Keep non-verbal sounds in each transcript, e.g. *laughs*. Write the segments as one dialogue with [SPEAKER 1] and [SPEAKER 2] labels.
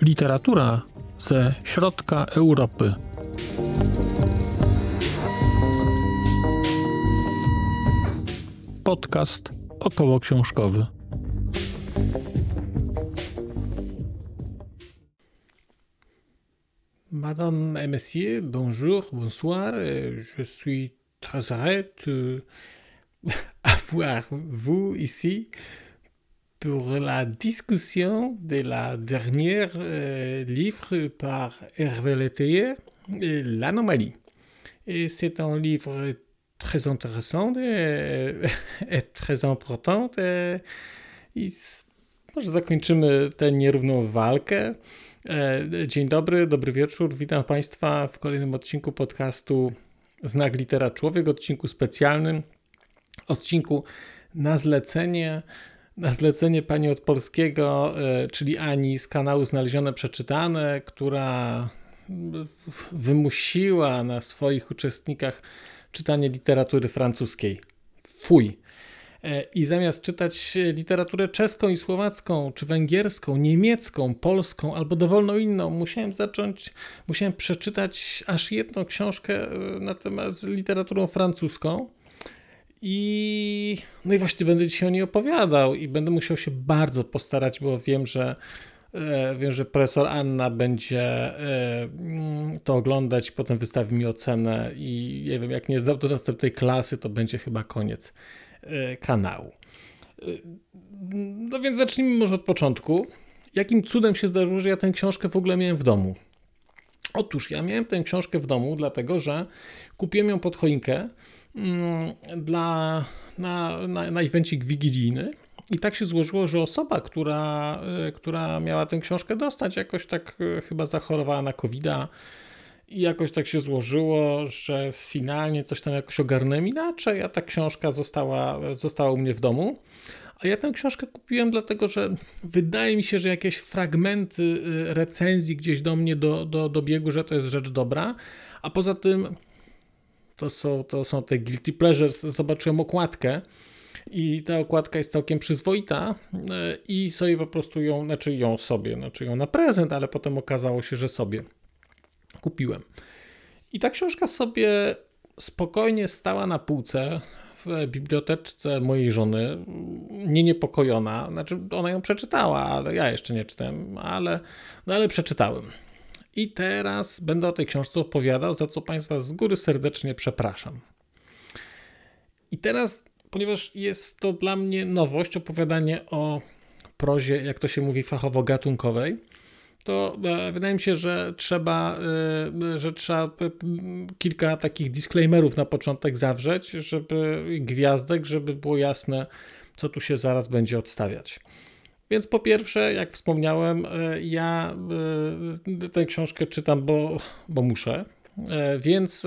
[SPEAKER 1] Literatura ze środka Europy. Podcast około książkowy. Madame et Messieurs, bonjour, bonsoir. Je suis très heureux de avoir vous ici pour la discussion de la dernière euh, livre par Hervé Letellier, L'Anomalie. Et c'est un livre très intéressant et, *laughs* très important. I może tę nierówną. Dzień dobry, dobry wieczór. Witam Państwa w kolejnym odcinku podcastu Znak Litera Człowiek, odcinku specjalnym, odcinku na zlecenie na zlecenie pani od polskiego, e, czyli Ani z kanału Znalezione Przeczytane, która wymusiła na swoich uczestnikach czytanie literatury francuskiej. Fuj. E, I zamiast czytać literaturę czeską i słowacką, czy węgierską, niemiecką, polską albo dowolną inną, musiałem zacząć, musiałem przeczytać aż jedną książkę e, na temat z literaturą francuską. I, no i właśnie będę dzisiaj o niej opowiadał i będę musiał się bardzo postarać, bo wiem, że e, wiem, że profesor Anna będzie e, mm, to oglądać, potem wystawi mi ocenę i nie wiem, jak nie zdał do następnej klasy, to będzie chyba koniec e, kanału. No więc zacznijmy może od początku. Jakim cudem się zdarzyło, że ja tę książkę w ogóle miałem w domu? Otóż ja miałem tę książkę w domu, dlatego że kupiłem ją pod choinkę Mm, dla, na, na, na evencik wigilijny. I tak się złożyło, że osoba, która, e, która miała tę książkę dostać, jakoś tak e, chyba zachorowała na covid i jakoś tak się złożyło, że finalnie coś tam jakoś ogarnąłem inaczej, a ta książka została, została u mnie w domu. A ja tę książkę kupiłem dlatego, że wydaje mi się, że jakieś fragmenty e, recenzji gdzieś do mnie do, do, dobiegły, że to jest rzecz dobra. A poza tym to są, to są te guilty pleasures, zobaczyłem okładkę i ta okładka jest całkiem przyzwoita e, i sobie po prostu ją, znaczy ją sobie, znaczy ją na prezent, ale potem okazało się, że sobie kupiłem. I ta książka sobie spokojnie stała na półce w biblioteczce mojej żony, nie niepokojona. Znaczy, ona ją przeczytała, ale ja jeszcze nie czytałem, ale, no ale przeczytałem. I teraz będę o tej książce opowiadał, za co Państwa z góry serdecznie przepraszam. I teraz, ponieważ jest to dla mnie nowość, opowiadanie o prozie, jak to się mówi, fachowo-gatunkowej, to e, wydaje mi się, że trzeba, e, że trzeba kilka takich disclaimerów na początek zawrzeć, żeby gwiazdek, żeby było jasne, co tu się zaraz będzie odstawiać. Więc po pierwsze, jak wspomniałem, e, ja tę książkę czytam, bo, bo muszę. Więc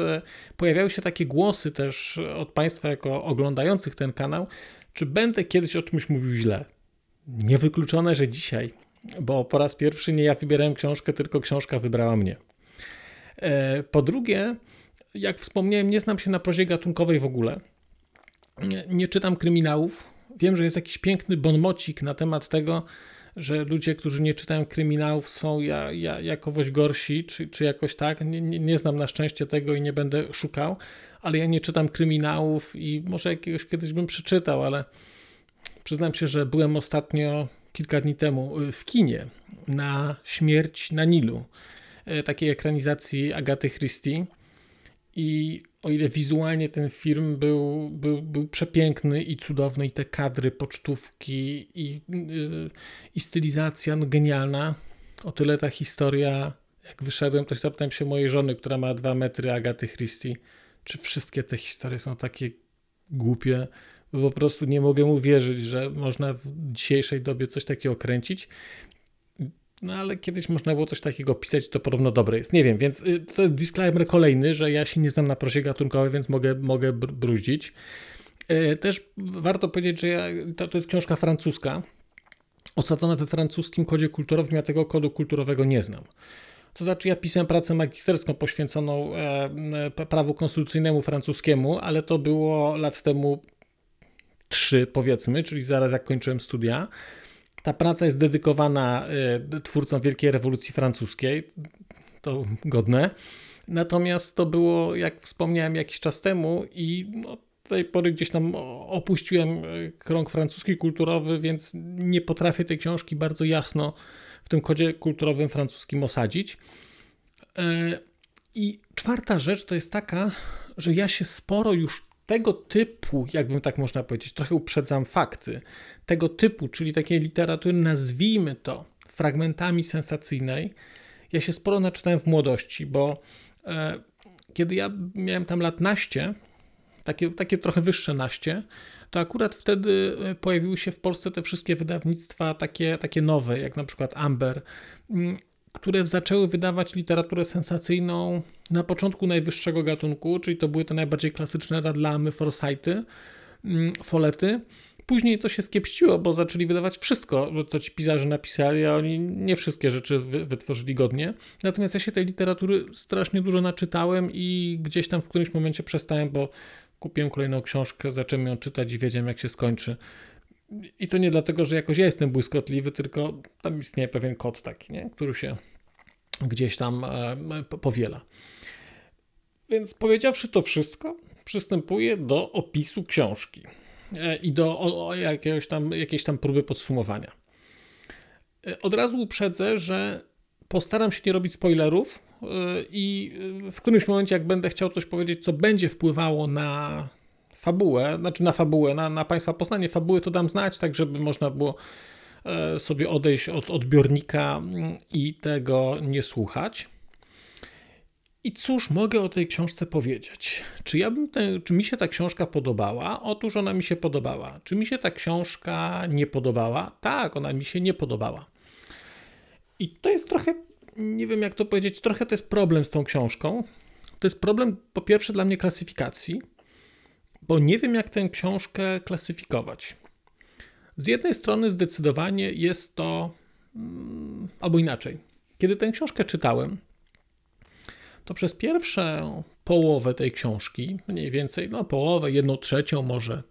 [SPEAKER 1] pojawiały się takie głosy też od Państwa, jako oglądających ten kanał, czy będę kiedyś o czymś mówił źle. Niewykluczone, że dzisiaj, bo po raz pierwszy nie ja wybierałem książkę, tylko książka wybrała mnie. Po drugie, jak wspomniałem, nie znam się na prozie gatunkowej w ogóle. Nie, nie czytam kryminałów, Wiem, że jest jakiś piękny bonmocik na temat tego, że ludzie, którzy nie czytają kryminałów, są ja, ja, jakowoś gorsi, czy, czy jakoś tak. Nie, nie, nie, znam na szczęście tego i nie będę szukał, ale ja nie czytam kryminałów i może jakiegoś kiedyś bym przeczytał, ale przyznam się, że byłem ostatnio kilka dni temu y, w kinie na Śmierć na Nilu, y, takiej ekranizacji Agaty Christie. I o ile wizualnie ten film był, był, był przepiękny i cudowny, i te kadry, pocztówki i, yy, i stylizacja no, genialna, o tyle ta historia, jak wyszedłem, to zapytałem się mojej żony, która ma dwa metry Agaty Christie, czy wszystkie te historie są takie głupie, bo po prostu nie mogę uwierzyć, że można w dzisiejszej dobie coś takiego kręcić. No ale kiedyś można było coś takiego pisać, to podobno dobre jest. Nie wiem, więc y, to jest disclaimer kolejny, że ja się nie znam na prozie gatunkowej, więc mogę, mogę bruździć. Y, też warto powiedzieć, że ja, to, to jest książka francuska, osadzona we francuskim kodzie kulturowym, ja tego kodu kulturowego nie znam. To znaczy, ja pisałem pracę magisterską poświęconą e, prawu konstytucyjnemu francuskiemu, ale to było lat temu trzy, powiedzmy, czyli zaraz jak kończyłem studia. Ta praca jest dedykowana e, twórcom Wielkiej Rewolucji Francuskiej. To godne. Natomiast to było, jak wspomniałem, jakiś czas temu i no, tej pory gdzieś tam opuściłem e, krąg francuski kulturowy, więc nie potrafię tej książki bardzo jasno w tym kodzie kulturowym francuskim osadzić. E, I czwarta rzecz to jest taka, że ja się sporo już tego typu, jakbym tak można powiedzieć, trochę uprzedzam fakty, tego typu, czyli takiej literatury, nazwijmy to fragmentami sensacyjnej, ja się sporo naczytałem w młodości, bo e, kiedy ja miałem tam lat naście, takie, takie trochę wyższe naście, to akurat wtedy e, pojawiły się w Polsce te wszystkie wydawnictwa takie, takie nowe, jak na przykład Amber, mm, które zaczęły wydawać literaturę sensacyjną na początku najwyższego gatunku, czyli to były te najbardziej klasyczne Radlamy, Forsyty, mm, Folety. Później to się skiepściło, bo zaczęli wydawać wszystko, co ci pisarze napisali, a oni nie wszystkie rzeczy wytworzyli godnie. Natomiast ja się tej literatury strasznie dużo naczytałem i gdzieś tam w którymś momencie przestałem, bo kupiłem kolejną książkę, zacząłem ją czytać i wiedziałem, jak się skończy. I to nie dlatego, że jakoś ja jestem błyskotliwy, tylko tam istnieje pewien kod taki, nie? który się gdzieś tam e, powiela. Więc powiedziawszy to wszystko, przystępuję do opisu książki e, i do o, jakiegoś tam, jakiejś tam próby podsumowania. E, od razu uprzedzę, że postaram się nie robić spoilerów, i w którymś momencie, jak będę chciał coś powiedzieć, co będzie wpływało na fabułę, znaczy na fabułę, na, na Państwa poznanie fabuły, to dam znać, tak żeby można było e, sobie odejść od odbiornika i tego nie słuchać. I cóż mogę o tej książce powiedzieć? Czy, ja bym te, czy mi się ta książka podobała? Otóż ona mi się podobała. Czy mi się ta książka nie podobała? Tak, ona mi się nie podobała. I to jest trochę nie wiem jak to powiedzieć, trochę to jest problem z tą książką. To jest problem po pierwsze dla mnie klasyfikacji, bo nie wiem jak tę książkę klasyfikować. Z jednej strony zdecydowanie jest to, mm, albo inaczej, kiedy tę książkę czytałem, to przez pierwszą połowę tej książki, mniej więcej, no połowę, jedną trzecią może,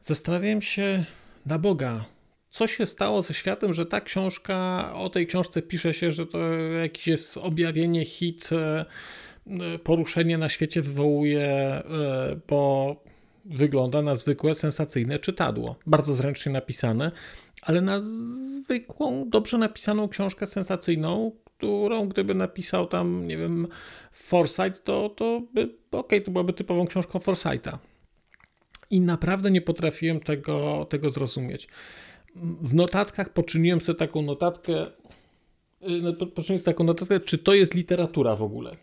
[SPEAKER 1] zastanawiałem się na Boga, co się stało ze światem, że ta książka, o tej książce pisze się, że to jakiś jest objawienie, hit, e, poruszenie na świecie wywołuje, e, bo wygląda na zwykłe, sensacyjne czytadło. Bardzo zręcznie napisane, ale na zwykłą, dobrze napisaną książkę sensacyjną, którą gdyby napisał tam, nie wiem, Forsyth, to, to by, okej, okay, to byłaby typową książką Forsytha. I naprawdę nie potrafiłem tego, tego zrozumieć w notatkach poczyniłem sobie taką notatkę, y, no, poczyniłem sobie taką notatkę, czy to jest literatura w ogóle.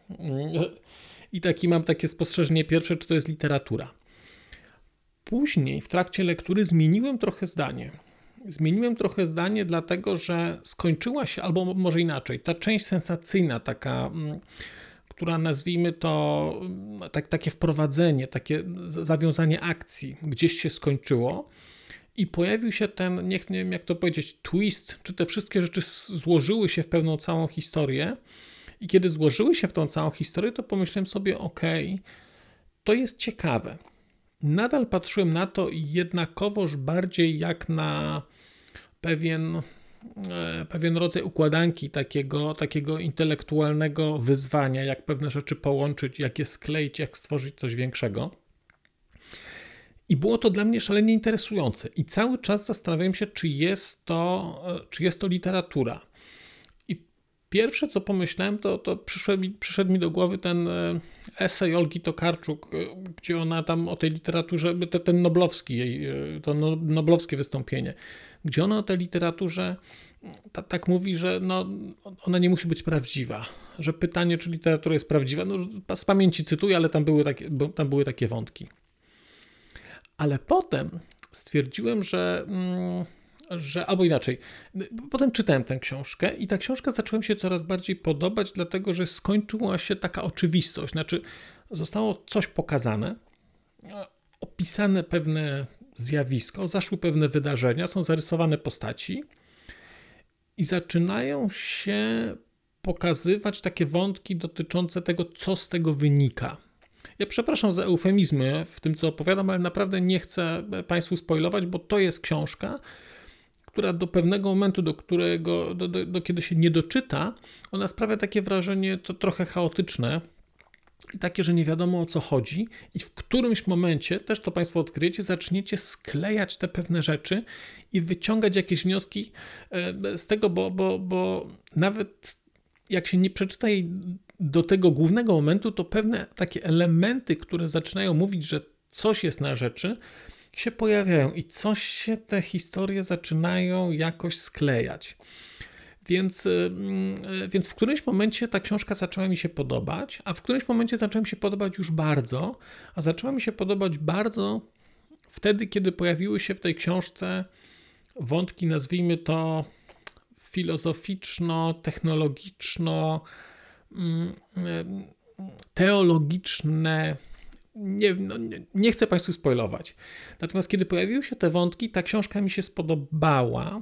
[SPEAKER 1] I taki mam takie spostrzeżenie pierwsze, czy to jest literatura. Później w trakcie lektury zmieniłem trochę zdanie. Zmieniłem trochę zdanie, dlatego że skończyła się, albo może inaczej, ta część sensacyjna, taka, mm, która nazwijmy to mm, tak, takie wprowadzenie, takie zawiązanie akcji, gdzieś się skończyło i pojawił się ten, niech nie wiem jak to powiedzieć, twist, czy te wszystkie rzeczy złożyły się w pewną całą historię. I kiedy złożyły się w tą całą historię, to pomyślałem sobie, ok, to jest ciekawe. Nadal patrzyłem na to jednakowoż bardziej jak na pewien, e, pewien rodzaj układanki takiego, takiego intelektualnego wyzwania, jak pewne rzeczy połączyć, jak je skleić, jak stworzyć coś większego. I było to dla mnie szalenie interesujące. I cały czas zastanawiałem się, czy jest to, e, czy jest to literatura. I pierwsze, co pomyślałem, to, to przyszedł, mi, przyszedł mi do głowy ten e, esej Olgi Tokarczuk, e, gdzie ona tam o tej literaturze, ten noblowski jej, to no, noblowskie wystąpienie, gdzie ona o tej literaturze tak mówi, że no, ona nie musi być prawdziwa. Że pytanie, czy literatura jest prawdziwa, no, z pamięci cytuję, ale tam były takie, tam były takie wątki. Ale potem stwierdziłem, że, mm, że albo inaczej. Potem czytałem tę książkę i ta książka zaczęła mi się coraz bardziej podobać, dlatego że skończyła się taka oczywistość. Znaczy, zostało coś pokazane, opisane pewne zjawisko, zaszły pewne wydarzenia, są zarysowane postaci i zaczynają się pokazywać takie wątki dotyczące tego, co z tego wynika. Ja przepraszam za eufemizmy w tym, co opowiadam, ale naprawdę nie chcę Państwu spoilować, bo to jest książka, która do pewnego momentu, do którego, do, do, do kiedy się nie doczyta, ona sprawia takie wrażenie, to trochę chaotyczne, i takie, że nie wiadomo o co chodzi, i w którymś momencie, też to Państwo odkryjecie, zaczniecie sklejać te pewne rzeczy i wyciągać jakieś wnioski e, z tego, bo, bo, bo nawet jak się nie przeczyta jej do tego głównego momentu, to pewne takie elementy, które zaczynają mówić, że coś jest na rzeczy, się pojawiają i coś się te historie zaczynają jakoś sklejać. Więc, y, y, więc w którymś momencie ta książka zaczęła mi się podobać, a w którymś momencie zaczęła mi się podobać już bardzo, a zaczęła mi się podobać bardzo wtedy, kiedy pojawiły się w tej książce wątki, nazwijmy to filozoficzno-technologiczno, mm, y, teologiczne. Nie, no, nie, nie, chcę Państwu spoilować. Natomiast kiedy pojawiły się te wątki, ta książka mi się spodobała.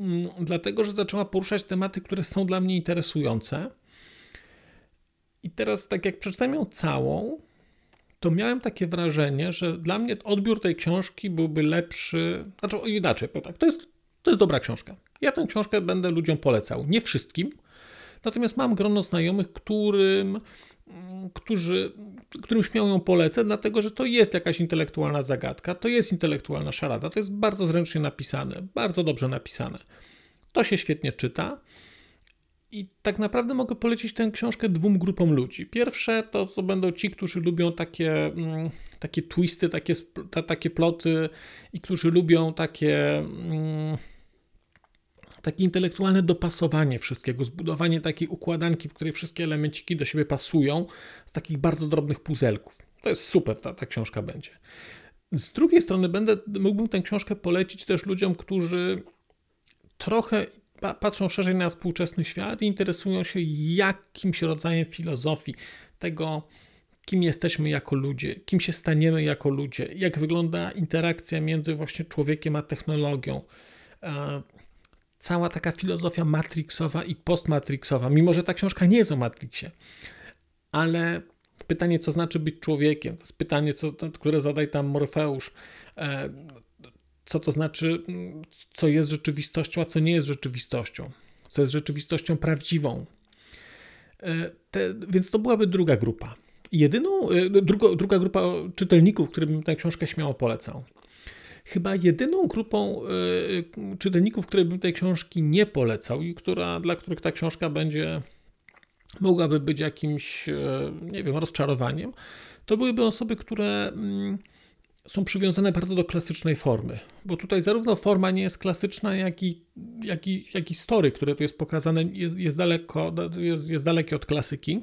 [SPEAKER 1] Mm, dlatego że zaczęła poruszać tematy, które są dla mnie interesujące. I teraz, tak jak przeczytałem ją całą, to miałem takie wrażenie, że dla mnie odbiór tej książki byłby lepszy. Znaczy, inaczej, tak, to jest, to jest dobra książka. Ja tę książkę będę ludziom polecał. Nie wszystkim. Natomiast mam grono znajomych, którym którzy, którym śmiał ją polecę, dlatego że to jest jakaś intelektualna zagadka, to jest intelektualna szarada, to jest bardzo zręcznie napisane, bardzo dobrze napisane. To się świetnie czyta. I tak naprawdę mogę polecić tę książkę dwóm grupom ludzi. Pierwsze to, to będą ci, którzy lubią takie, mm, takie twisty, takie, takie ploty i którzy lubią takie mm, takie intelektualne dopasowanie wszystkiego, zbudowanie takiej układanki, w której wszystkie elemenciki do siebie pasują, z takich bardzo drobnych puzelków. To jest super, ta, ta książka będzie. Z drugiej strony będę, mógłbym tę książkę polecić też ludziom, którzy trochę patrzą szerzej na współczesny świat i interesują się jakimś rodzajem filozofii tego, kim jesteśmy jako ludzie, kim się staniemy jako ludzie, jak wygląda interakcja między właśnie człowiekiem a technologią cała taka filozofia matrixowa i postmatrixowa, mimo że ta książka nie jest o Matrixie. Ale pytanie, co znaczy być człowiekiem, to jest pytanie, co, które zadaje tam Morfeusz. E, co to znaczy, co jest rzeczywistością, a co nie jest rzeczywistością, co jest rzeczywistością prawdziwą. E, te, więc to byłaby druga grupa. Jedyną, e, druga, druga grupa czytelników, którym tę książkę śmiało polecał. Chyba jedyną grupą y, czytelników, której bym tej książki nie polecał i która, dla których ta książka będzie mogłaby być jakimś, y, nie wiem, rozczarowaniem, to byłyby osoby, które mm, są przywiązane bardzo do klasycznej formy, bo tutaj zarówno forma nie jest klasyczna, jak i, jak i, jak i story, które tu jest pokazane, jest, jest, daleko, jest, jest dalekie od klasyki.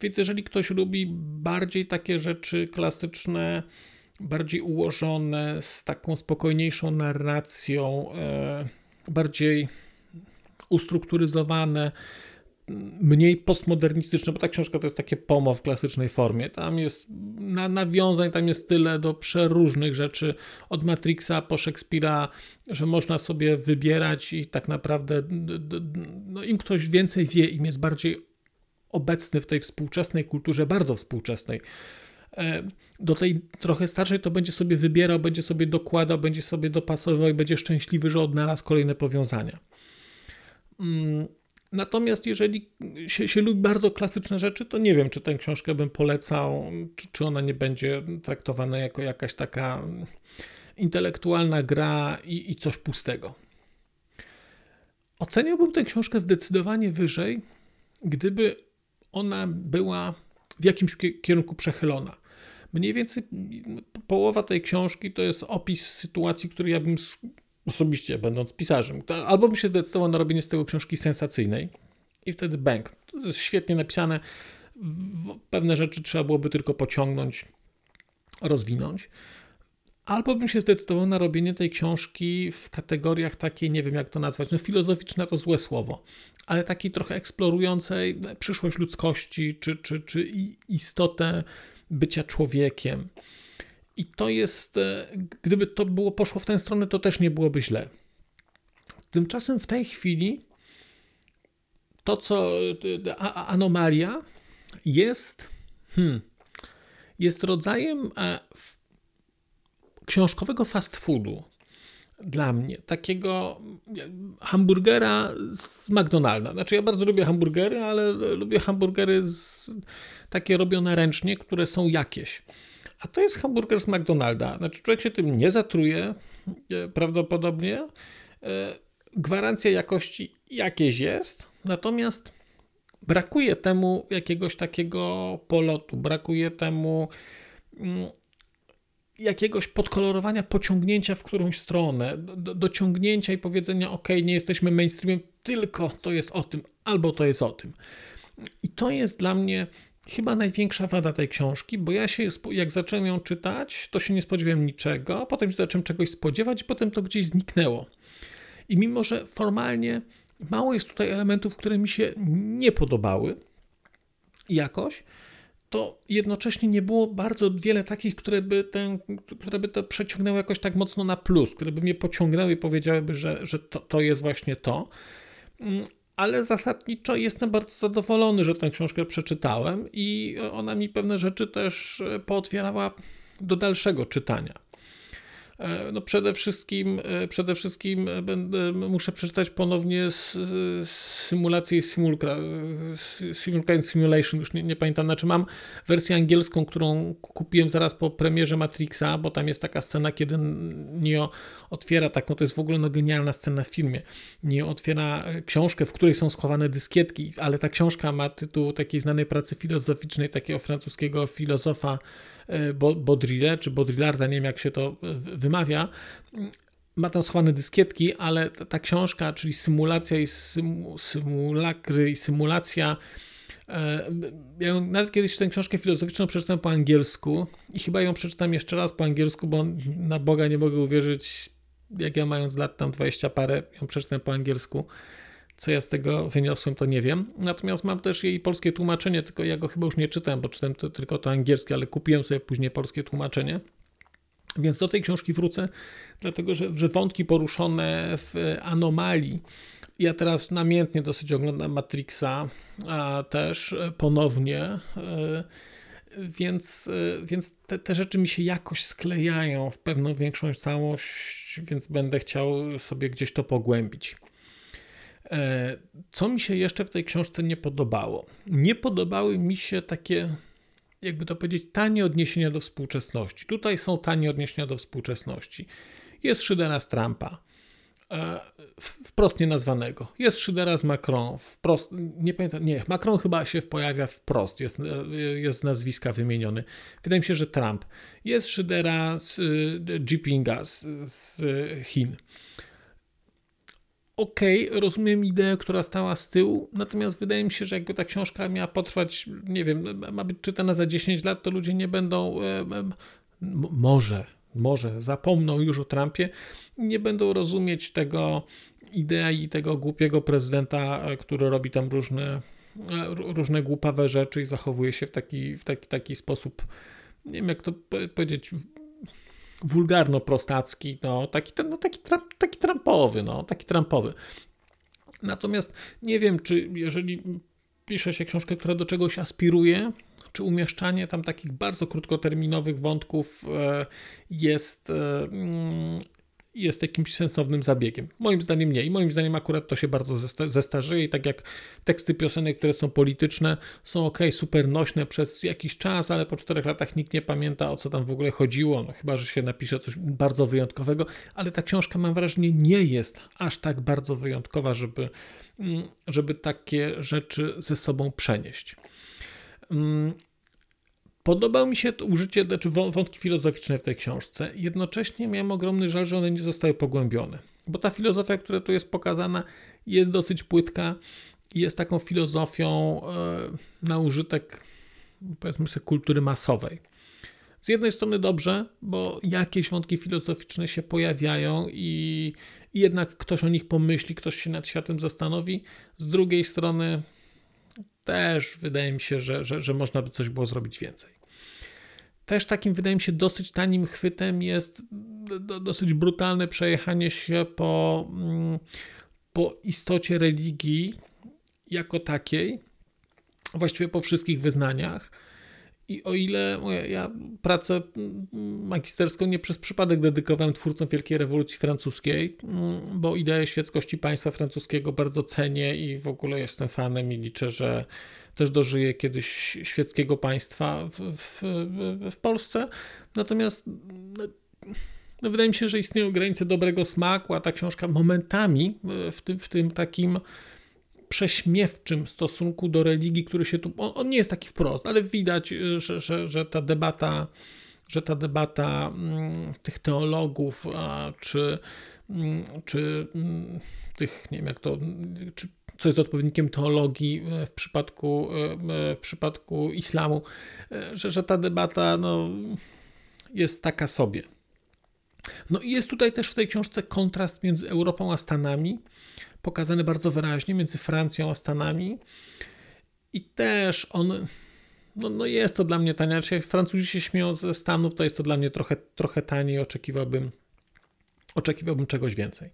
[SPEAKER 1] Więc jeżeli ktoś lubi bardziej takie rzeczy klasyczne, bardziej ułożone, z taką spokojniejszą narracją, e, bardziej ustrukturyzowane, mniej postmodernistyczne, bo ta książka to jest takie pomo w klasycznej formie. Tam jest na, nawiązań, tam jest tyle do przeróżnych rzeczy, od Matrixa po Szekspira, że można sobie wybierać i tak naprawdę no, im ktoś więcej wie, im jest bardziej obecny w tej współczesnej kulturze, bardzo współczesnej, E, do tej trochę starszej to będzie sobie wybierał, będzie sobie dokładał, będzie sobie dopasowywał i będzie szczęśliwy, że odnalazł kolejne powiązania. Mm, natomiast jeżeli się, się lubi bardzo klasyczne rzeczy, to nie wiem, czy tę książkę bym polecał, czy, czy ona nie będzie traktowana jako jakaś taka intelektualna gra i, i coś pustego. Oceniałbym tę książkę zdecydowanie wyżej, gdyby ona była w jakimś kierunku przechylona. Mniej więcej połowa tej książki to jest opis sytuacji, który ja bym osobiście, będąc pisarzem, albo bym się zdecydował na robienie z tego książki sensacyjnej i wtedy bank. To jest świetnie napisane. Pewne rzeczy trzeba byłoby tylko pociągnąć, rozwinąć. Albo bym się zdecydował na robienie tej książki w kategoriach takiej, nie wiem jak to nazwać, no filozoficzne to złe słowo, ale takiej trochę eksplorującej przyszłość ludzkości, czy, czy, czy istotę bycia człowiekiem. I to jest, e, gdyby to było poszło w tę stronę, to też nie byłoby źle. Tymczasem w tej chwili to, co a, anomalia jest, hmm, jest rodzajem e, książkowego fast foodu dla mnie, takiego hamburgera z McDonalda. Znaczy ja bardzo lubię hamburgery, ale lubię hamburgery z, takie robione ręcznie, które są jakieś. A to jest hamburger z McDonalda. Znaczy człowiek się tym nie zatruje e, prawdopodobnie. E, gwarancja jakości jakieś jest, natomiast brakuje temu jakiegoś takiego polotu, brakuje temu mm, jakiegoś podkolorowania, pociągnięcia w którąś stronę, do, dociągnięcia i powiedzenia: OK, nie jesteśmy mainstreamem, tylko to jest o tym, albo to jest o tym. I to jest dla mnie chyba największa wada tej książki, bo ja się, jak zacząłem ją czytać, to się nie spodziewałem niczego, potem się zacząłem czegoś spodziewać, potem to gdzieś zniknęło. I mimo, że formalnie mało jest tutaj elementów, które mi się nie podobały jakoś, to jednocześnie nie było bardzo wiele takich, które by, ten, które by to przeciągnęły jakoś tak mocno na plus, które by mnie pociągnęły i powiedziałyby, że, że to, to jest właśnie to. Ale zasadniczo jestem bardzo zadowolony, że tę książkę przeczytałem i ona mi pewne rzeczy też e, pootwierała do dalszego czytania. E, no przede wszystkim, e, przede wszystkim e, będę, muszę przeczytać ponownie symulację Simulcra, Simulcra Simulation, już nie, nie, pamiętam, znaczy mam wersję angielską, którą kupiłem zaraz po premierze Matrixa, bo tam jest taka scena, kiedy Neo otwiera taką, to jest w ogóle no, genialna scena w filmie, Neo otwiera książkę, w której są schowane dyskietki, ale ta książka ma tytuł takiej znanej pracy filozoficznej, takiego francuskiego filozofa Baudrillard, czy Baudrillarda, nie wiem jak się to wymawia, ma tam schowane dyskietki, ale ta, ta książka, czyli symulacja i symu, symulakry i symulacja, e, ja nawet kiedyś tę książkę filozoficzną przeczytałem po angielsku i chyba ją przeczytam jeszcze raz po angielsku, bo na Boga nie mogę uwierzyć, jak ja mając lat tam 20 parę, ją przeczytałem po angielsku. Co ja z tego wyniosłem, to nie wiem. Natomiast mam też jej polskie tłumaczenie, tylko ja go chyba już nie czytałem, bo czytałem to, tylko to angielskie, ale kupiłem sobie później polskie tłumaczenie. Więc do tej książki wrócę, dlatego że, że wątki poruszone w anomalii. Ja teraz namiętnie dosyć oglądam Matrixa, a też ponownie. E, więc, e, więc te, te rzeczy mi się jakoś sklejają w pewną większą całość, więc będę chciał sobie gdzieś to pogłębić. E, co mi się jeszcze w tej książce nie podobało? Nie podobały mi się takie, jakby to powiedzieć, tanie odniesienia do współczesności. Tutaj są tanie odniesienia do współczesności. Jest Szydera z Trumpa, e, wprost nie nazwanego. Jest Szydera z Macron, wprost, nie pamiętam, nie, Macron chyba się pojawia wprost, jest, e, jest z nazwiska wymieniony. Wydaje mi się, że Trump. Jest Szydera z Jinpinga z, z Chin okay, rozumiem ideę, która stała z tyłu, natomiast wydaje mi się, że jakby ta książka miała potrwać, nie wiem, ma być czytana za 10 lat, to ludzie nie będą, może, może zapomną już o Trumpie, nie będą rozumieć tego idei tego głupiego prezydenta, e, który robi tam różne, e, różne głupawe rzeczy i zachowuje się w taki, w taki, taki sposób, nie wiem jak to powiedzieć, wulgarno-prostacki, no, taki, no, taki, taki trampowy, no, taki trampowy. Natomiast nie wiem, czy jeżeli pisze się książkę, która do czegoś aspiruje, czy umieszczanie tam takich bardzo krótkoterminowych wątków e, jest mm, jest jakimś sensownym zabiegiem. Moim zdaniem nie. I moim zdaniem akurat to się bardzo zestarzeje i tak jak teksty piosenek, które są polityczne, są ok, super nośne przez jakiś czas, ale po czterech latach nikt nie pamięta o co tam w ogóle chodziło, no chyba, że się napisze coś bardzo wyjątkowego, ale ta książka mam wrażenie nie jest aż tak bardzo wyjątkowa, żeby, mm, żeby takie rzeczy ze sobą przenieść. Podobał mi się to użycie, znaczy wątki filozoficzne w tej książce. Jednocześnie miałem ogromny żal, że one nie zostały pogłębione. Bo ta filozofia, która tu jest pokazana, jest dosyć płytka i jest taką filozofią e, na użytek, powiedzmy sobie, kultury masowej. Z jednej strony dobrze, bo jakieś wątki filozoficzne się pojawiają i, i jednak ktoś o nich pomyśli, ktoś się nad światem zastanowi. Z drugiej strony też wydaje mi się, że, że, że można by coś było zrobić więcej. Też takim, wydaje mi się, dosyć tanim chwytem jest dosyć brutalne przejechanie się po, mm, po istocie religii jako takiej, właściwie po wszystkich wyznaniach. I o ile ja pracę magisterską nie przez przypadek dedykowałem twórcom Wielkiej Rewolucji Francuskiej, bo ideę świeckości państwa francuskiego bardzo cenię i w ogóle jestem fanem i liczę, że też dożyję kiedyś świeckiego państwa w, w, w Polsce. Natomiast no, no, wydaje mi się, że istnieją granice dobrego smaku, a ta książka momentami w tym, w tym takim prześmiewczym stosunku do religii, który się tu. On, on nie jest taki wprost, ale widać, że, że, że ta debata, że ta debata mm, tych teologów, czy, mm, czy mm, tych, nie wiem jak to, czy co jest odpowiednikiem teologii w przypadku, w przypadku islamu, że, że ta debata no, jest taka sobie. No i jest tutaj też w tej książce kontrast między Europą a Stanami pokazany bardzo wyraźnie między Francją a Stanami. I też on, no, no jest to dla mnie tanie. Znaczy, Francuzi się śmieją ze Stanów, to jest to dla mnie trochę, trochę taniej. Oczekiwałbym, oczekiwałbym czegoś więcej.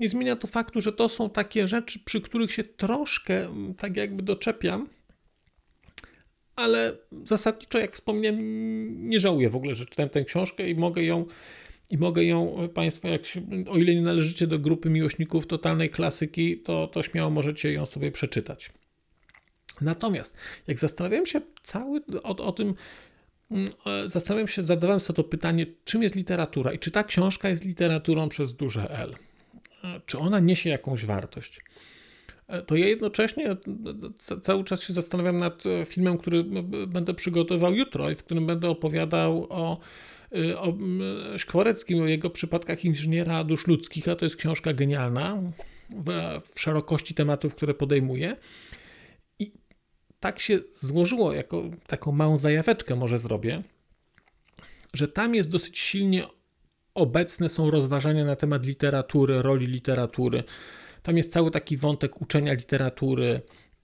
[SPEAKER 1] Nie zmienia to faktu, że to są takie rzeczy, przy których się troszkę tak jakby doczepiam, ale zasadniczo, jak wspomniałem, nie żałuję w ogóle, że czytałem tę książkę i mogę ją i mogę ją Państwo, jak się, o ile nie należycie do grupy miłośników totalnej klasyki, to, to śmiało możecie ją sobie przeczytać. Natomiast jak zastanawiałem się cały o, o tym, mm, e, zastanawiam się, zadawałem sobie to pytanie, czym jest literatura i czy ta książka jest literaturą przez duże L? E, czy ona niesie jakąś wartość? E, to ja jednocześnie cały czas się zastanawiam nad filmem, który będę przygotował jutro i w którym będę opowiadał o o Szkwareckim, o jego przypadkach inżyniera dusz ludzkich, a to jest książka genialna w, w szerokości tematów, które podejmuje. I tak się złożyło, jako taką małą zajaweczkę może zrobię, że tam jest dosyć silnie obecne są rozważania na temat literatury, roli literatury. Tam jest cały taki wątek uczenia literatury,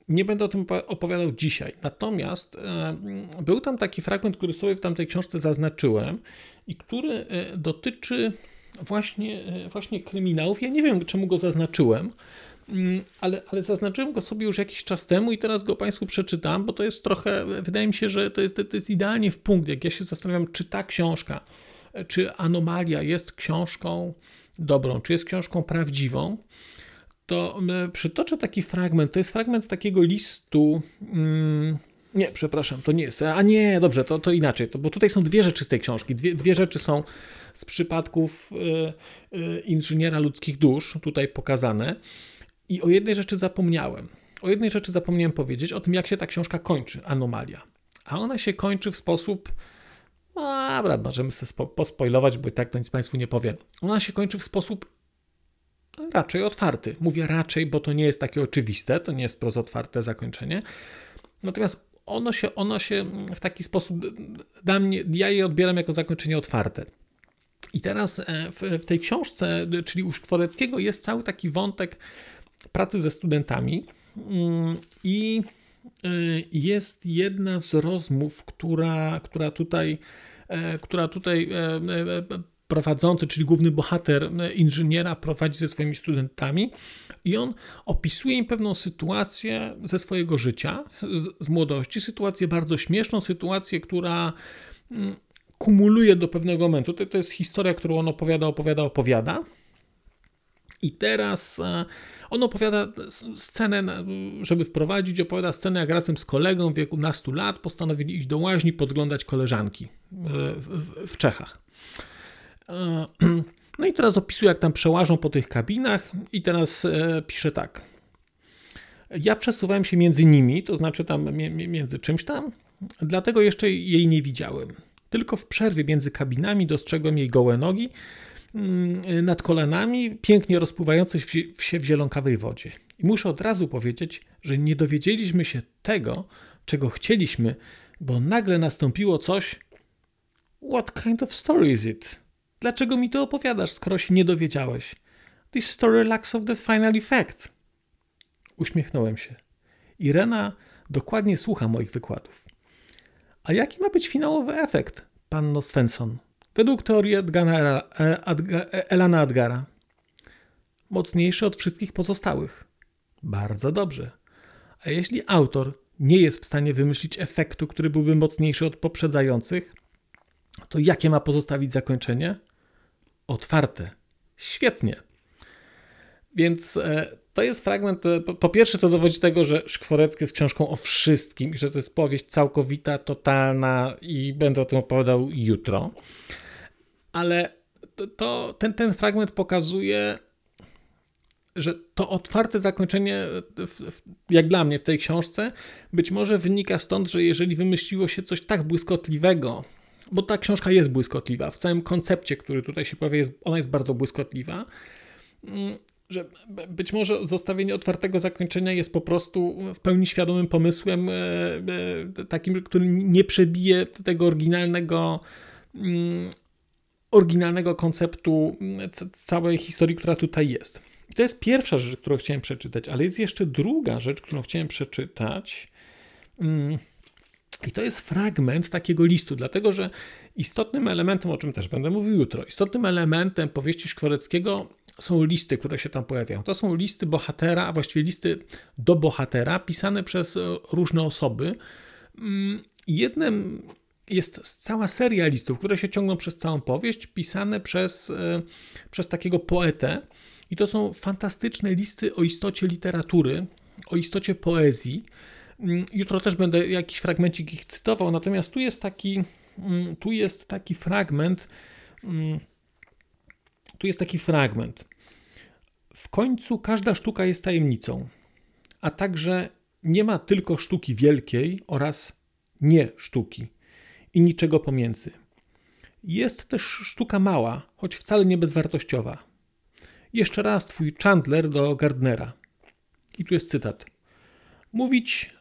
[SPEAKER 1] nie będę o tym opowiadał dzisiaj. Natomiast e, był tam taki fragment, który sobie w tamtej książce zaznaczyłem i który e, dotyczy właśnie, e, właśnie kryminałów. Ja nie wiem, czemu go zaznaczyłem, mm, ale, ale zaznaczyłem go sobie już jakiś czas temu i teraz go Państwu przeczytam, bo to jest trochę, wydaje mi się, że to jest, to jest idealnie w punkt, jak ja się zastanawiam, czy ta książka, czy Anomalia jest książką dobrą, czy jest książką prawdziwą to przytoczę taki fragment. To jest fragment takiego listu. Mm, nie, przepraszam, to nie jest. A nie, dobrze, to, to inaczej, to, bo tutaj są dwie rzeczy z tej książki. Dwie, dwie rzeczy są z przypadków y, y, inżyniera ludzkich dusz tutaj pokazane. I o jednej rzeczy zapomniałem. O jednej rzeczy zapomniałem powiedzieć, o tym, jak się ta książka kończy, Anomalia. A ona się kończy w sposób. No, dobra, możemy sobie pospoilować, bo i tak to nic Państwu nie powiem. Ona się kończy w sposób raczej otwarty. Mówię raczej, bo to nie jest takie oczywiste, to nie jest wprost otwarte zakończenie. Natomiast ono się, ono się w taki sposób, dla mnie, ja je odbieram jako zakończenie otwarte. I teraz e, w, w tej książce, czyli u Szkworeckiego, jest cały taki wątek pracy ze studentami mm, i e, jest jedna z rozmów, która, która tutaj, e, która tutaj prowadzący, czyli główny bohater e, inżyniera, prowadzi ze swoimi studentami i on opisuje im pewną sytuację ze swojego życia, z, z młodości, sytuację bardzo śmieszną, sytuację, która mm, kumuluje do pewnego momentu. To, to jest historia, którą on opowiada, opowiada, opowiada. I teraz e, on opowiada scenę, żeby wprowadzić, opowiada scenę, jak razem z kolegą w wieku nastu lat postanowili iść do łaźni, podglądać koleżanki e, w, w, w Czechach. E, *clears throat* no i teraz opisuję, jak tam przełażą po tych kabinach, i teraz e, piszę tak. Ja przesuwałem się między nimi, to znaczy tam między czymś tam, dlatego jeszcze jej nie widziałem. Tylko w przerwie między kabinami dostrzegłem jej gołe nogi mm, nad kolanami, pięknie rozpływające się w zielonkawej wodzie. I muszę od razu powiedzieć, że nie dowiedzieliśmy się tego, czego chcieliśmy, bo nagle nastąpiło coś. What kind of story is it? Dlaczego mi to opowiadasz, skoro się nie dowiedziałeś? This story lacks of the final effect. Uśmiechnąłem się. Irena dokładnie słucha moich wykładów. A jaki ma być finałowy efekt, panno Svensson? Według teorii Edgara, e, Elana Adgara. Mocniejszy od wszystkich pozostałych. Bardzo dobrze. A jeśli autor nie jest w stanie wymyślić efektu, który byłby mocniejszy od poprzedzających, to jakie ma pozostawić zakończenie? Otwarte. Świetnie. Więc e, to jest fragment, e, po pierwsze to dowodzi tego, że Szkworecki jest książką o wszystkim, że to jest powieść całkowita, totalna i będę o tym opowiadał jutro. Ale to, to ten, ten fragment pokazuje, że to otwarte zakończenie, jak dla mnie w tej książce, być może wynika stąd, że jeżeli wymyśliło się coś tak błyskotliwego, bo ta książka jest błyskotliwa, w całym koncepcie, który tutaj się pojawia, jest, ona jest bardzo błyskotliwa, mm, że być może zostawienie otwartego zakończenia jest po prostu w pełni świadomym pomysłem, e, e, takim, który nie przebije tego oryginalnego, mm, oryginalnego konceptu mm, całej historii, która tutaj jest. I to jest pierwsza rzecz, którą chciałem przeczytać, ale jest jeszcze druga rzecz, którą chciałem przeczytać. I to jest fragment takiego listu, dlatego że istotnym elementem, o czym też będę mówił jutro, istotnym elementem powieści Szkworeckiego są listy, które się tam pojawiają. To są listy bohatera, a właściwie listy do bohatera, pisane przez różne osoby. Mm, jednym jest cała seria listów, które się ciągną przez całą powieść, pisane przez, e, przez takiego poetę. I to są fantastyczne listy o istocie literatury, o istocie poezji. Mm, jutro też będę jakiś fragmencik ich cytował, natomiast tu jest taki, mm, tu jest taki fragment. Tu jest taki fragment. W końcu każda sztuka jest tajemnicą, a także nie ma tylko sztuki wielkiej oraz nie sztuki i niczego pomiędzy. Jest też sztuka mała, choć wcale nie bezwartościowa. Jeszcze raz twój Chandler do Gardnera. I tu jest cytat. Mówić,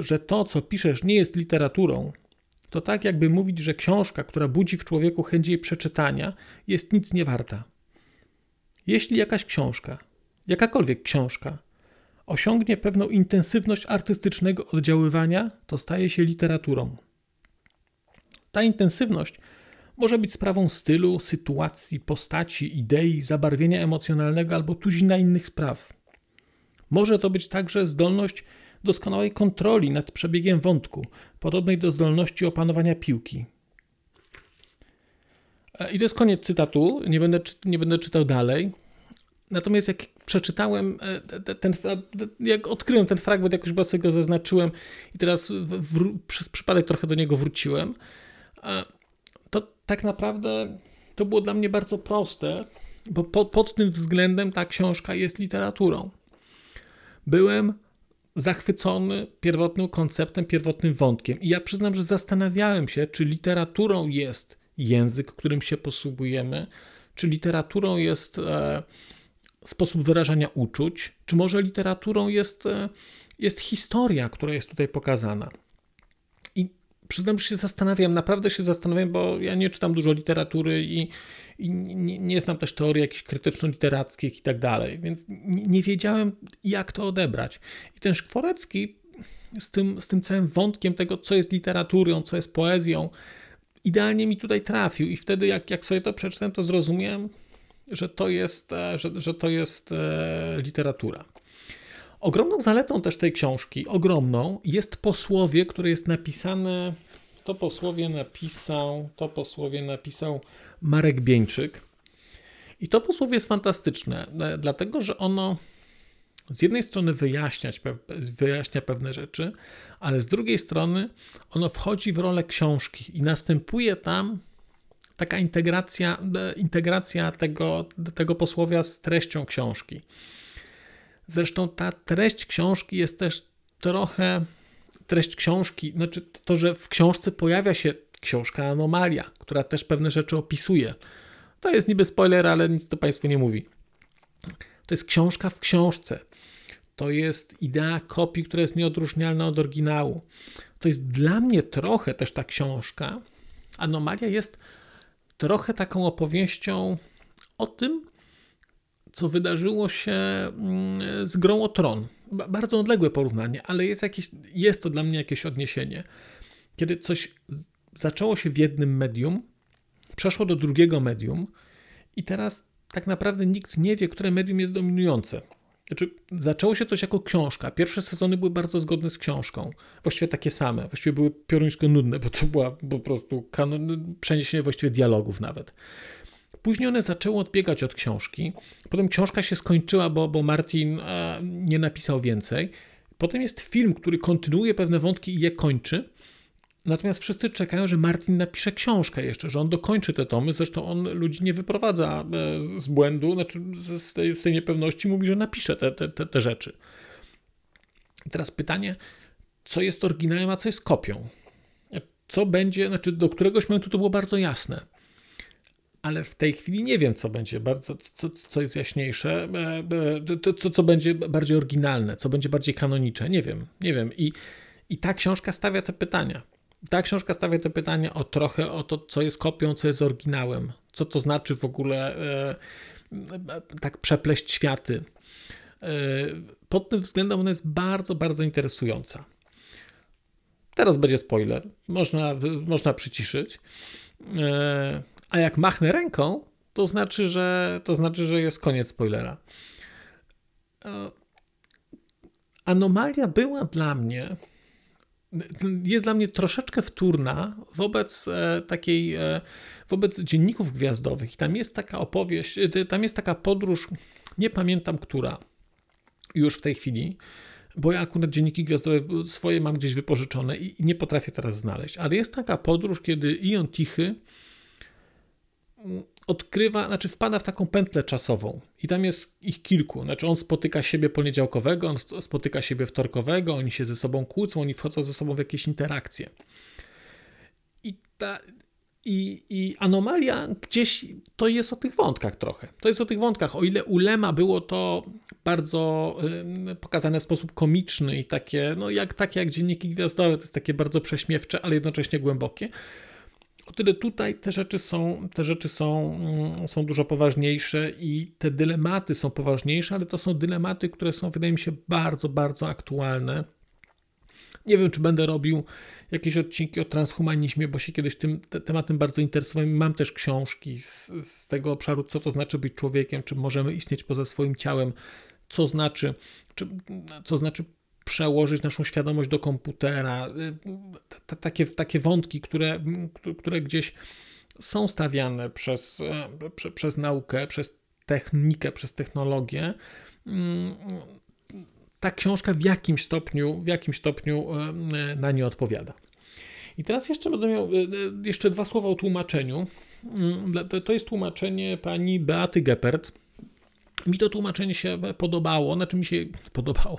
[SPEAKER 1] że to, co piszesz, nie jest literaturą, to tak jakby mówić, że książka, która budzi w człowieku chęć jej przeczytania, jest nic nie warta. Jeśli jakaś książka, jakakolwiek książka, osiągnie pewną intensywność artystycznego oddziaływania, to staje się literaturą. Ta intensywność może być sprawą stylu, sytuacji, postaci, idei, zabarwienia emocjonalnego albo tuzina innych spraw. Może to być także zdolność doskonałej kontroli nad przebiegiem wątku, podobnej do zdolności opanowania piłki. E, I to jest koniec cytatu, nie będę, nie będę czytał dalej. Natomiast jak przeczytałem e, ten, jak odkryłem ten fragment, jakoś chyba sobie go zaznaczyłem i teraz w, przez przypadek trochę do niego wróciłem, e, to tak naprawdę to było dla mnie bardzo proste, bo pod, pod tym względem ta książka jest literaturą. Byłem zachwycony pierwotnym konceptem, pierwotnym wątkiem i ja przyznam, że zastanawiałem się, czy literaturą jest język, którym się posługujemy, czy literaturą jest e, sposób wyrażania uczuć, czy może literaturą jest, e, jest historia, która jest tutaj pokazana. Przyznam, że się zastanawiam, naprawdę się zastanawiam, bo ja nie czytam dużo literatury i, i nie, nie znam też teorii jakichś krytyczno-literackich i tak dalej, więc nie, nie wiedziałem, jak to odebrać. I ten Szkworecki z tym, z tym całym wątkiem tego, co jest literaturą, co jest poezją, idealnie mi tutaj trafił i wtedy jak, jak sobie to przeczytałem, to zrozumiałem, że to jest, e, że, że to jest e, literatura. Ogromną zaletą też tej książki, ogromną, jest posłowie, które jest napisane, to posłowie napisał, to posłowie napisał Marek Bieńczyk. I to posłowie jest fantastyczne, e, dlatego że ono z jednej strony wyjaśniać, wyjaśnia pewne rzeczy, ale z drugiej strony ono wchodzi w rolę książki i następuje tam taka integracja, integracja tego, tego posłowia z treścią książki. Zresztą ta treść książki jest też trochę treść książki, znaczy to, że w książce pojawia się książka Anomalia, która też pewne rzeczy opisuje. To jest niby spoiler, ale nic to Państwu nie mówi. To jest książka w książce. To jest idea kopii, która jest nieodróżnialna od oryginału. To jest dla mnie trochę też ta książka. Anomalia jest trochę taką opowieścią o tym, co wydarzyło się mm, z Grą o Tron. Bardzo odległe porównanie, ale jest, jakieś, jest to dla mnie jakieś odniesienie. Kiedy coś zaczęło się w jednym medium, przeszło do drugiego medium i teraz tak naprawdę nikt nie wie, które medium jest dominujące. Znaczy, zaczęło się coś jako książka. Pierwsze sezony były bardzo zgodne z książką. Właściwie takie same. Właściwie były pioruńsko nudne, bo to była po prostu kanon, przeniesienie właściwie dialogów nawet. Później one zaczęły odbiegać od książki. Potem książka się skończyła, bo, bo Martin e, nie napisał więcej. Potem jest film, który kontynuuje pewne wątki i je kończy. Natomiast wszyscy czekają, że Martin napisze książkę jeszcze, że on dokończy te tomy. Zresztą on ludzi nie wyprowadza e, z błędu, znaczy z tej, z tej niepewności, mówi, że napisze te, te, te, te rzeczy. I teraz pytanie, co jest oryginałem, a co jest kopią? Co będzie, znaczy do któregoś momentu to było bardzo jasne ale w tej chwili nie wiem, co będzie bardzo, co, co jest jaśniejsze, e, e, co, co będzie bardziej oryginalne, co będzie bardziej kanonicze. Nie wiem, nie wiem. I, I ta książka stawia te pytania. Ta książka stawia te pytania o trochę o to, co jest kopią, co jest oryginałem. Co to znaczy w ogóle e, tak przepleść światy. E, pod tym względem ona jest bardzo, bardzo interesująca. Teraz będzie spoiler. Można, można przyciszyć. E, a jak machnę ręką, to znaczy, że, to znaczy, że jest koniec spoilera. E, anomalia była dla mnie, jest dla mnie troszeczkę wtórna wobec e, takiej, e, wobec dzienników gwiazdowych. I tam jest taka opowieść, tam jest taka podróż, nie pamiętam która już w tej chwili, bo ja akurat dzienniki gwiazdowe swoje mam gdzieś wypożyczone i nie potrafię teraz znaleźć. Ale jest taka podróż, kiedy Ion Tichy odkrywa, znaczy wpada w taką pętlę czasową i tam jest ich kilku. Znaczy on spotyka siebie poniedziałkowego, on spotyka siebie wtorkowego, oni się ze sobą kłócą, oni wchodzą ze sobą w jakieś interakcje. I ta, i, I, anomalia gdzieś to jest o tych wątkach trochę. To jest o tych wątkach. O ile u Lema było to bardzo y, pokazane w sposób komiczny i takie, no jak takie jak dzienniki gwiazdowe, to jest takie bardzo prześmiewcze, ale jednocześnie głębokie o tyle tutaj te rzeczy są, te rzeczy są, mm, są dużo poważniejsze i te dylematy są poważniejsze, ale to są dylematy, które są, wydaje mi się, bardzo, bardzo aktualne. Nie wiem, czy będę robił jakieś odcinki o transhumanizmie, bo się kiedyś tym te, tematem bardzo interesowałem. Mam też książki z, z tego obszaru, co to znaczy być człowiekiem, czy możemy istnieć poza swoim ciałem, co znaczy, czy, co znaczy przełożyć naszą świadomość do komputera. Y, takie, takie wątki, które, które gdzieś są stawiane przez, e, przez naukę, przez technikę, przez technologię. Mm, ta książka w jakimś stopniu, w jakimś stopniu e, na nie odpowiada. I teraz jeszcze będę miał e, jeszcze dwa słowa o tłumaczeniu. Mm, to jest tłumaczenie pani Beaty Geppert. Mi to tłumaczenie się podobało, znaczy mi się podobało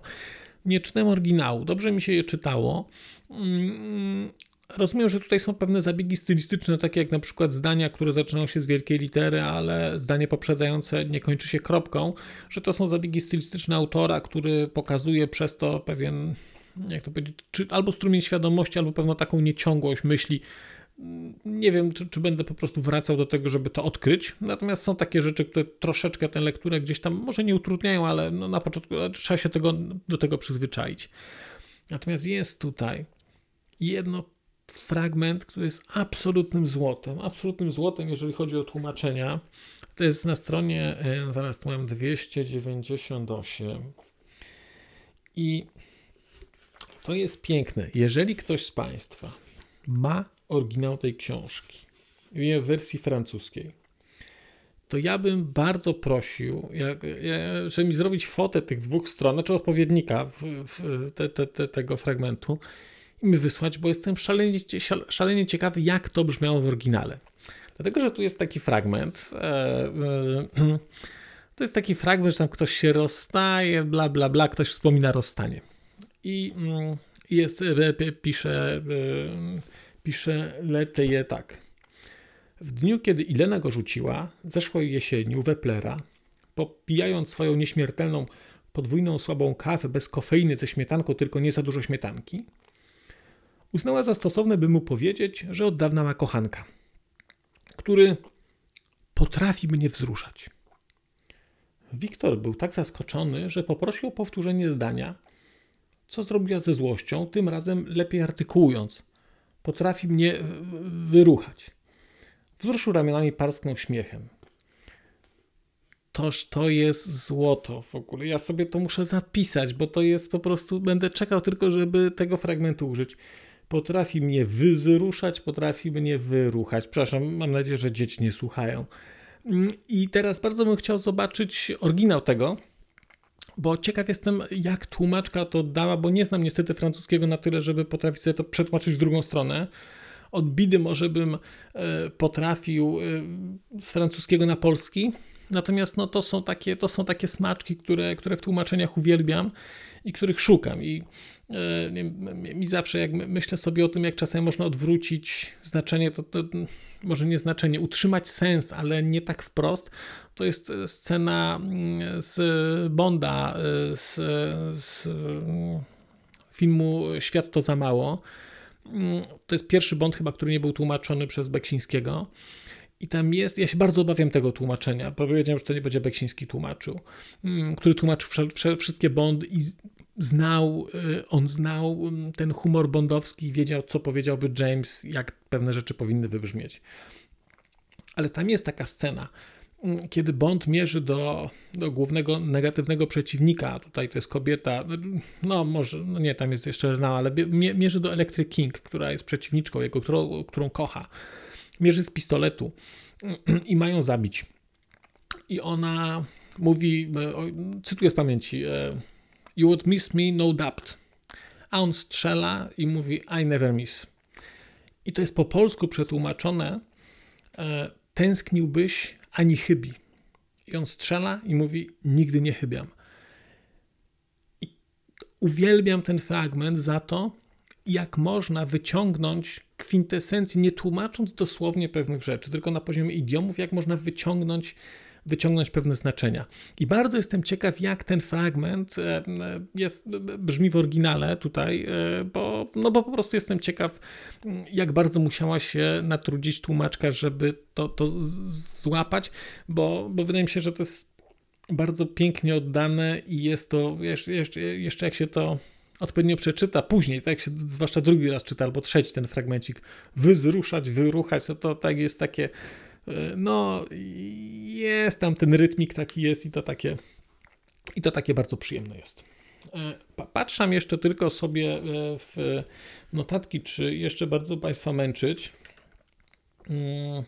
[SPEAKER 1] nie czytałem oryginału, dobrze mi się je czytało. Mm, rozumiem, że tutaj są pewne zabiegi stylistyczne, takie jak na przykład zdania, które zaczynają się z wielkiej litery, ale zdanie poprzedzające nie kończy się kropką, że to są zabiegi stylistyczne autora, który pokazuje przez to pewien, jak to powiedzieć, czy albo strumień świadomości, albo pewną taką nieciągłość myśli, nie wiem, czy, czy, będę po prostu wracał do tego, żeby to odkryć. Natomiast są takie rzeczy, które troszeczkę tę lekturę gdzieś tam może nie utrudniają, ale no na początku trzeba się tego, do tego przyzwyczaić. Natomiast jest tutaj jedno fragment, który jest absolutnym złotem. Absolutnym złotem, jeżeli chodzi o tłumaczenia. To jest na stronie, e, zaraz tu mam 298. I to jest piękne. Jeżeli ktoś z Państwa ma oryginał tej książki w wersji francuskiej, to ja bym bardzo prosił, jak, żeby mi zrobić fotę tych dwóch stron, czy odpowiednika w, w te, te, te, tego fragmentu i mi wysłać, bo jestem szalenie, szalenie ciekawy, jak to brzmiało w oryginale. Dlatego, że tu jest taki fragment. E, e, to jest taki fragment, że tam ktoś się rozstaje, bla, bla, bla, ktoś wspomina rozstanie. I mm, jest, e, pisze pisze Leteje tak. W dniu, kiedy Ilena go rzuciła, zeszłej jesieni u Weplera, popijając swoją nieśmiertelną podwójną słabą kawę bez kofeiny ze śmietanką, tylko nie za dużo śmietanki, uznała za stosowne, by mu powiedzieć, że od dawna ma kochanka, który potrafi mnie wzruszać. Wiktor był tak zaskoczony, że poprosił o powtórzenie zdania, co zrobiła ze złością, tym razem lepiej artykułując – Potrafi mnie wyruchać. Wzruszył ramionami, parsknął śmiechem. toż to jest złoto w ogóle. Ja sobie to muszę zapisać, bo to jest po prostu, będę czekał tylko, żeby tego fragmentu użyć. Potrafi mnie wyzruszać, potrafi mnie wyruchać. Przepraszam, mam nadzieję, że dzieci nie słuchają. Mm, I teraz bardzo bym chciał zobaczyć oryginał tego, bo ciekaw jestem, jak tłumaczka to dała, bo nie znam niestety francuskiego na tyle, żeby potrafić sobie to przetłumaczyć w drugą stronę. Od bidy może bym e, potrafił e, z francuskiego na polski, natomiast no, to, są takie, to są takie smaczki, które, które w tłumaczeniach uwielbiam i których szukam. I mi zawsze, jak myślę sobie o tym, jak czasem można odwrócić znaczenie, to, to może nie znaczenie, utrzymać sens, ale nie tak wprost, to jest scena mm, z Bonda, z, z filmu Świat to za mało. Mm, to jest pierwszy Bond chyba, który nie był tłumaczony przez Beksińskiego. I tam jest, ja się bardzo obawiam tego tłumaczenia, powiedziałem, że to nie będzie Beksiński tłumaczył, mm, który tłumaczył wszystkie Bondy i znał, y, on znał mm, ten humor bondowski, wiedział, co powiedziałby James, jak pewne rzeczy powinny wybrzmieć. Ale tam jest taka scena, mm, kiedy Bond mierzy do, do głównego negatywnego przeciwnika, tutaj to jest kobieta, no może, no nie, tam jest jeszcze Rena, ale mierzy do Electric King, która jest przeciwniczką jego, którą, którą kocha. Mierzy z pistoletu *clears throat* i mają zabić. I ona mówi, e, cytuję z pamięci, e, You would miss me, no doubt. A on strzela i mówi I never miss. I to jest po polsku przetłumaczone e, tęskniłbyś ani chybi. I on strzela i mówi nigdy nie chybiam. I uwielbiam ten fragment za to, jak można wyciągnąć kwintesencję, nie tłumacząc dosłownie pewnych rzeczy, tylko na poziomie idiomów, jak można wyciągnąć wyciągnąć pewne znaczenia. I bardzo jestem ciekaw, jak ten fragment e, jest, brzmi w oryginale tutaj, e, bo, no bo po prostu jestem ciekaw, jak bardzo musiała się natrudzić tłumaczka, żeby to, to złapać, bo, bo wydaje mi się, że to jest bardzo pięknie oddane i jest to, jeszcze, jeszcze, jak się to odpowiednio przeczyta później, tak jak się zwłaszcza drugi raz czyta albo trzeci ten fragmencik, wyzruszać, wyruchać, to, to tak jest takie no, jest tam ten rytmik taki jest i to takie, i to takie bardzo przyjemne jest. E, patrzam jeszcze tylko sobie e, w notatki, czy jeszcze bardzo Państwa męczyć. Mm,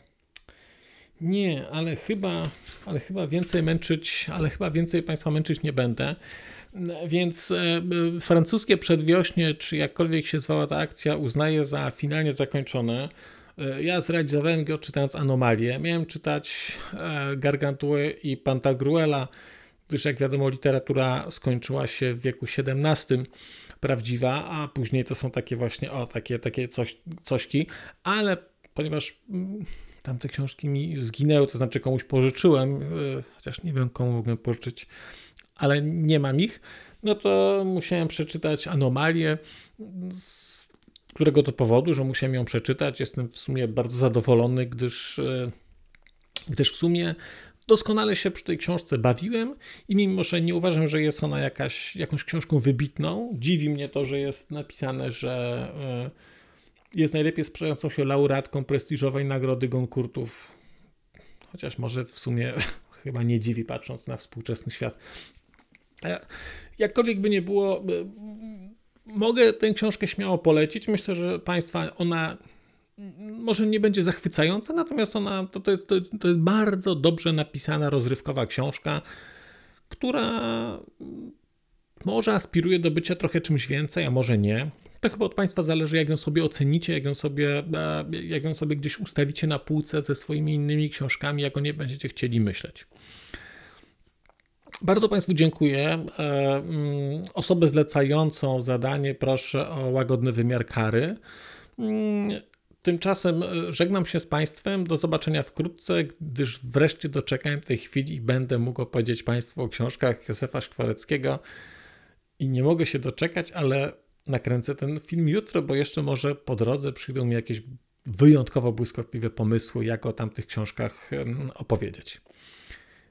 [SPEAKER 1] nie, ale chyba, ale chyba więcej męczyć, ale chyba więcej Państwa męczyć nie będę. Więc e, francuskie przedwiośnie, czy jakkolwiek się zwała ta akcja, uznaję za finalnie zakończone. E, ja zrealizowałem go czytając Anomalię. Miałem czytać e, Gargantuę i Pantagruela, gdyż jak wiadomo literatura skończyła się w wieku XVII prawdziwa, a później to są takie właśnie, o, takie, takie coś, cośki, ale ponieważ mm, tamte książki mi zginęły, to znaczy komuś pożyczyłem, e, chociaż nie wiem komu mogłem pożyczyć, ale nie mam ich, no to musiałem przeczytać Anomalię z którego to powodu, że musiałem ją przeczytać. Jestem w sumie bardzo zadowolony, gdyż, e, gdyż w sumie doskonale się przy tej książce bawiłem i mimo, że nie uważam, że jest ona jakaś, jakąś książką wybitną, dziwi mnie to, że jest napisane, że e, jest najlepiej sprzedającą się laureatką prestiżowej nagrody Goncourtów. Chociaż może w sumie *laughs* chyba nie dziwi, patrząc na współczesny świat. E, jakkolwiek by nie było, mogę tę książkę śmiało polecić. Myślę, że Państwa ona może nie będzie zachwycająca, natomiast ona to, to, jest, to, to jest bardzo dobrze napisana, rozrywkowa książka, która może aspiruje do bycia trochę czymś więcej, a może nie. To chyba od Państwa zależy, jak ją sobie ocenicie, jak ją sobie, jak ją sobie gdzieś ustawicie na półce ze swoimi innymi książkami, jak o nie będziecie chcieli myśleć. Bardzo Państwu dziękuję. E, mm, osobę zlecającą zadanie proszę o łagodny wymiar kary. Mm, tymczasem e, żegnam się z Państwem. Do zobaczenia wkrótce, gdyż wreszcie doczekałem tej chwili i będę mógł opowiedzieć Państwu o książkach Józefa Szkwareckiego. I nie mogę się doczekać, ale nakręcę ten film jutro, bo jeszcze może po drodze przyjdą mi jakieś wyjątkowo błyskotliwe pomysły, jak o tamtych książkach opowiedzieć.